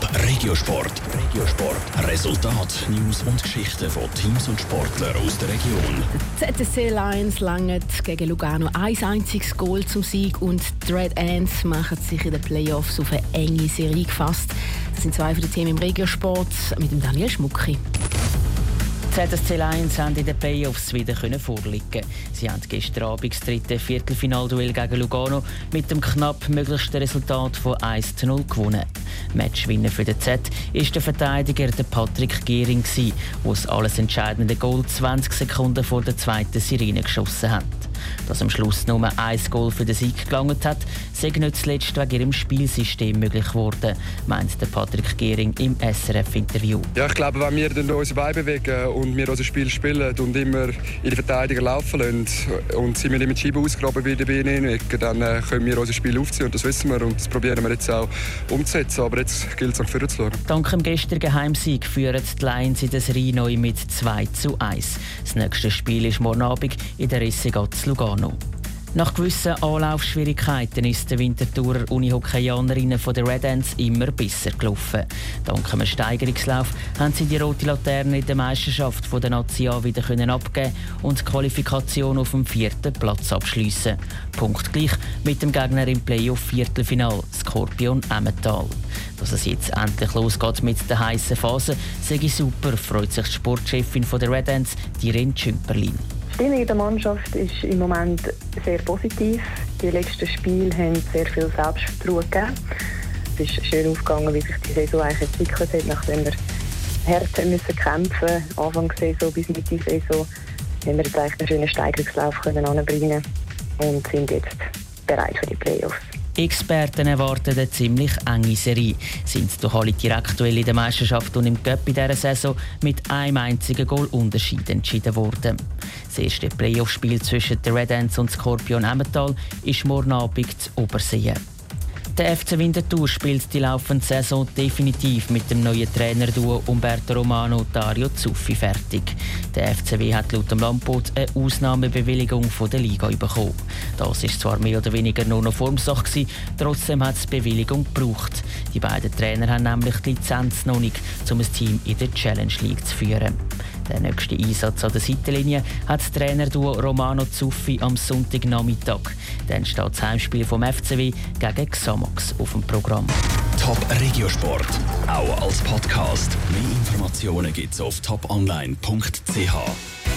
Top Regiosport. Regiosport. Resultat, News und Geschichten von Teams und Sportlern aus der Region. ZSC Lions langen gegen Lugano ein einziges Goal zum Sieg und die Red Ants machen sich in den Playoffs auf eine enge Serie gefasst. Das sind zwei von den Themen im Regiosport mit dem Daniel Schmucki. ZSC Lions haben in den Playoffs wieder vorliegen. Sie haben gestern Abend das dritte Viertelfinalduell gegen Lugano mit dem knapp möglichsten Resultat von 1 zu 0 gewonnen. Matchwinner für den Z ist der Verteidiger Patrick Gehring, der das alles entscheidende Goal 20 Sekunden vor der zweiten Sirene geschossen hat. Dass am Schluss nur ein Goal für den Sieg gelangt hat, sei nicht zuletzt wegen ihrem Spielsystem möglich geworden, meint der Patrick Gehring im SRF-Interview. Ja, ich glaube, wenn wir dann unsere Beine bewegen und wir unser Spiel spielen und immer in die Verteidiger laufen lassen und sie mit die Scheibe ausgraben wie die Beine dann äh, können wir unser Spiel aufziehen und das wissen wir und das probieren wir jetzt auch umzusetzen. Aber jetzt gilt es auch für zu schauen. Dank dem gestrigen Heimsieg führen die Lions in das Rhein mit 2 zu 1. Das nächste Spiel ist morgen Abend in der Rissegott Lugano. Nach gewissen Anlaufschwierigkeiten ist der Winterthurer Unihockeyanerinnen von der Red Ants immer besser gelaufen. Dank einem Steigerungslauf haben sie die rote Laterne in der Meisterschaft von der Nazi wieder können abgeben und die Qualifikation auf dem vierten Platz abschließen. Punktgleich mit dem Gegner im Playoff-Viertelfinal, Skorpion Emmental. Dass es jetzt endlich losgeht mit der heißen Phase, sage ich super, freut sich die Sportchefin von der Red Ants, Irene Schümperlin. Die Stimmung in der Mannschaft ist im Moment sehr positiv. Die letzten Spiele haben sehr viel Selbstvertrauen gegeben. Es ist schön aufgegangen, wie sich die Saison eigentlich entwickelt hat, nachdem wir hart müssen kämpfen Anfang Saison bis Mitte Saison, haben wir jetzt eigentlich einen schönen Steigerungslauf können und sind jetzt bereit für die Playoffs. Experten erwarten eine ziemlich enge Serie. Sind doch alle Direktuell in der Meisterschaft und im Cup in dieser Saison mit einem einzigen Goal Unterschied entschieden worden. Das erste Playoff-Spiel zwischen den Red Ants und Scorpion Emmental ist morgen Abend zu Obersee. Der FC Winterthur spielt die laufende Saison definitiv mit dem neuen Trainerduo Umberto Romano Dario Zuffi fertig. Der FCW hat laut dem Landbot eine Ausnahmebewilligung von der Liga bekommen. Das ist zwar mehr oder weniger nur noch Formsache, trotzdem hat es Bewilligung gebraucht. Die beiden Trainer haben nämlich die Lizenz noch nicht, um ein Team in der Challenge League zu führen. Der nächste Einsatz an der Seitenlinie hat das Trainerduo Romano Zuffi am Sonntagnachmittag. Dann steht das Heimspiel vom FCW gegen Xamax auf dem Programm. Top Regiosport, auch als Podcast. Mehr Informationen gibt's auf toponline.ch.